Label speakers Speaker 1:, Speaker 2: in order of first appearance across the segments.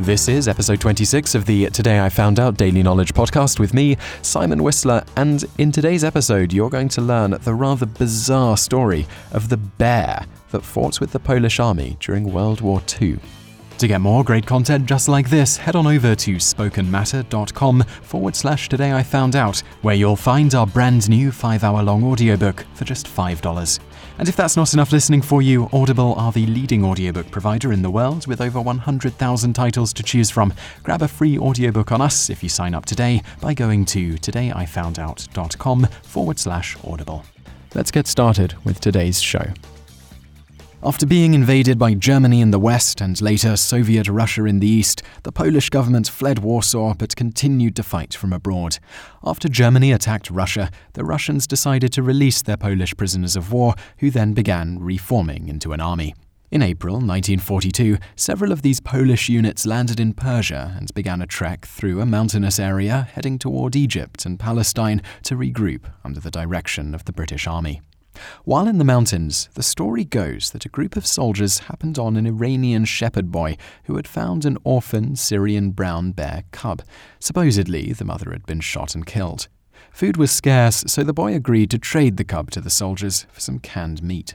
Speaker 1: This is episode 26 of the Today I Found Out Daily Knowledge podcast with me, Simon Whistler, and in today's episode, you're going to learn the rather bizarre story of the bear that fought with the Polish army during World War II. To get more great content just like this, head on over to spokenmatter.com forward slash today I found out, where you'll find our brand new five hour long audiobook for just $5. And if that's not enough listening for you, Audible are the leading audiobook provider in the world with over 100,000 titles to choose from. Grab a free audiobook on us if you sign up today by going to todayifoundout.com forward slash audible. Let's get started with today's show. After being invaded by Germany in the west and later Soviet Russia in the east, the Polish government fled Warsaw but continued to fight from abroad. After Germany attacked Russia, the Russians decided to release their Polish prisoners of war, who then began reforming into an army. In April 1942, several of these Polish units landed in Persia and began a trek through a mountainous area heading toward Egypt and Palestine to regroup under the direction of the British Army. While in the mountains, the story goes that a group of soldiers happened on an Iranian shepherd boy who had found an orphan Syrian brown bear cub. Supposedly, the mother had been shot and killed. Food was scarce, so the boy agreed to trade the cub to the soldiers for some canned meat.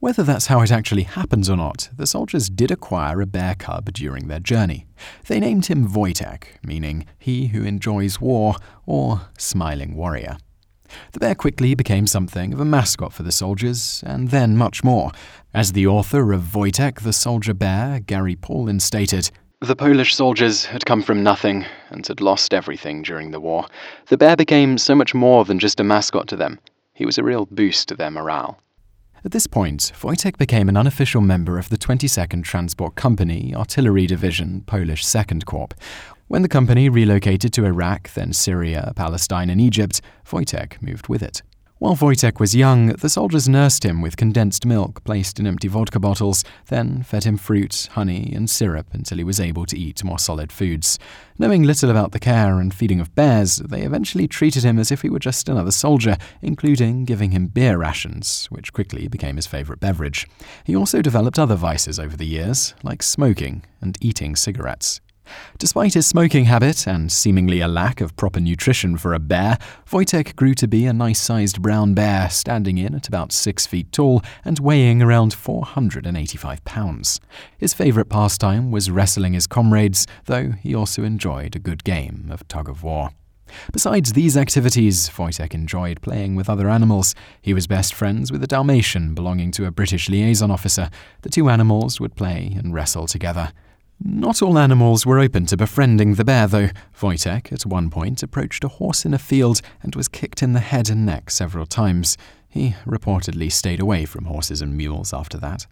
Speaker 1: Whether that's how it actually happens or not, the soldiers did acquire a bear cub during their journey. They named him Wojtek, meaning he who enjoys war or smiling warrior. The bear quickly became something of a mascot for the soldiers, and then much more. As the author of Wojtek the Soldier Bear, Gary Paulin, stated, the Polish soldiers had come from nothing and had lost everything during the war. The bear became so much more than just a mascot to them. He was a real boost to their morale. At this point, Wojtek became an unofficial member of the 22nd Transport Company, Artillery Division, Polish 2nd Corps. When the company relocated to Iraq, then Syria, Palestine, and Egypt, Wojtek moved with it. While Wojtek was young, the soldiers nursed him with condensed milk placed in empty vodka bottles, then fed him fruit, honey, and syrup until he was able to eat more solid foods. Knowing little about the care and feeding of bears, they eventually treated him as if he were just another soldier, including giving him beer rations, which quickly became his favorite beverage. He also developed other vices over the years, like smoking and eating cigarettes. Despite his smoking habit and seemingly a lack of proper nutrition for a bear, Wojtek grew to be a nice sized brown bear, standing in at about six feet tall and weighing around 485 pounds. His favourite pastime was wrestling his comrades, though he also enjoyed a good game of tug of war. Besides these activities, Wojtek enjoyed playing with other animals. He was best friends with a Dalmatian belonging to a British liaison officer. The two animals would play and wrestle together. Not all animals were open to befriending the bear, though. Wojtek, at one point, approached a horse in a field and was kicked in the head and neck several times. He reportedly stayed away from horses and mules after that.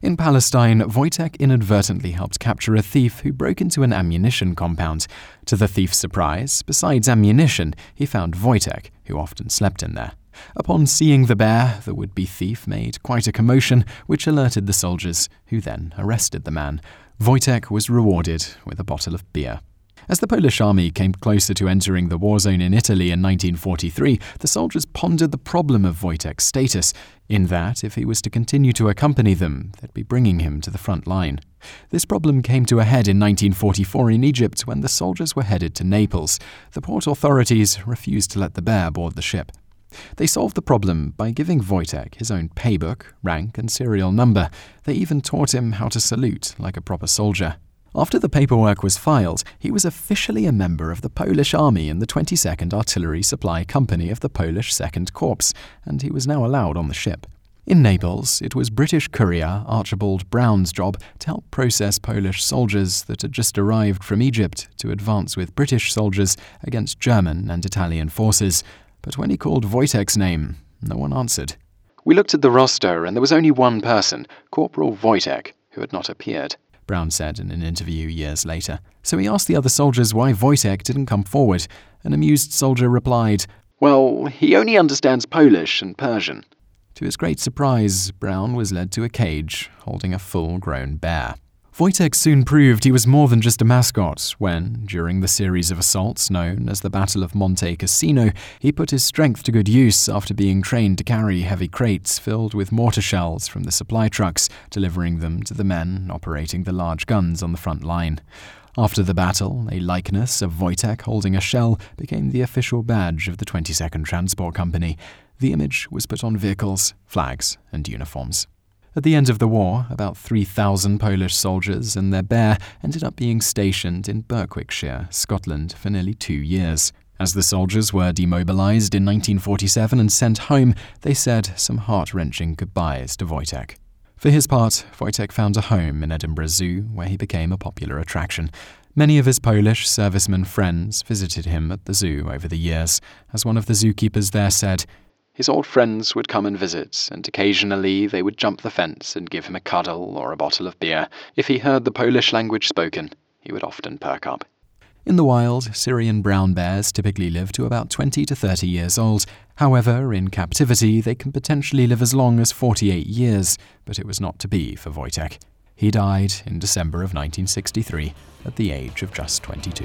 Speaker 1: In Palestine, Wojtek inadvertently helped capture a thief who broke into an ammunition compound. To the thief's surprise, besides ammunition, he found Wojtek, who often slept in there. Upon seeing the bear, the would be thief made quite a commotion, which alerted the soldiers, who then arrested the man. Wojtek was rewarded with a bottle of beer. As the Polish army came closer to entering the war zone in Italy in 1943, the soldiers pondered the problem of Wojtek's status, in that if he was to continue to accompany them, they'd be bringing him to the front line. This problem came to a head in 1944 in Egypt when the soldiers were headed to Naples. The port authorities refused to let the bear board the ship. They solved the problem by giving Wojtek his own paybook, rank, and serial number. They even taught him how to salute like a proper soldier. After the paperwork was filed, he was officially a member of the Polish Army in the 22nd Artillery Supply Company of the Polish 2nd Corps, and he was now allowed on the ship. In Naples, it was British courier Archibald Brown's job to help process Polish soldiers that had just arrived from Egypt to advance with British soldiers against German and Italian forces, but when he called Wojtek's name, no one answered. We looked at the roster, and there was only one person, Corporal Wojtek, who had not appeared, Brown said in an interview years later. So he asked the other soldiers why Wojtek didn't come forward. An amused soldier replied, Well, he only understands Polish and Persian. To his great surprise, Brown was led to a cage holding a full grown bear. Wojtek soon proved he was more than just a mascot when, during the series of assaults known as the Battle of Monte Cassino, he put his strength to good use after being trained to carry heavy crates filled with mortar shells from the supply trucks, delivering them to the men operating the large guns on the front line. After the battle, a likeness of Wojtek holding a shell became the official badge of the 22nd Transport Company. The image was put on vehicles, flags, and uniforms. At the end of the war, about 3,000 Polish soldiers and their bear ended up being stationed in Berwickshire, Scotland, for nearly two years. As the soldiers were demobilized in 1947 and sent home, they said some heart wrenching goodbyes to Wojtek. For his part, Wojtek found a home in Edinburgh Zoo, where he became a popular attraction. Many of his Polish servicemen friends visited him at the zoo over the years. As one of the zookeepers there said, his old friends would come and visit, and occasionally they would jump the fence and give him a cuddle or a bottle of beer. If he heard the Polish language spoken, he would often perk up. In the wild, Syrian brown bears typically live to about 20 to 30 years old. However, in captivity, they can potentially live as long as 48 years, but it was not to be for Wojtek. He died in December of 1963 at the age of just 22.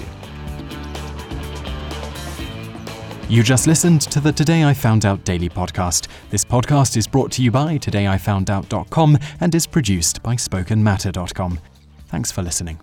Speaker 1: You just listened to the Today I Found Out daily podcast. This podcast is brought to you by todayifoundout.com and is produced by spokenmatter.com. Thanks for listening.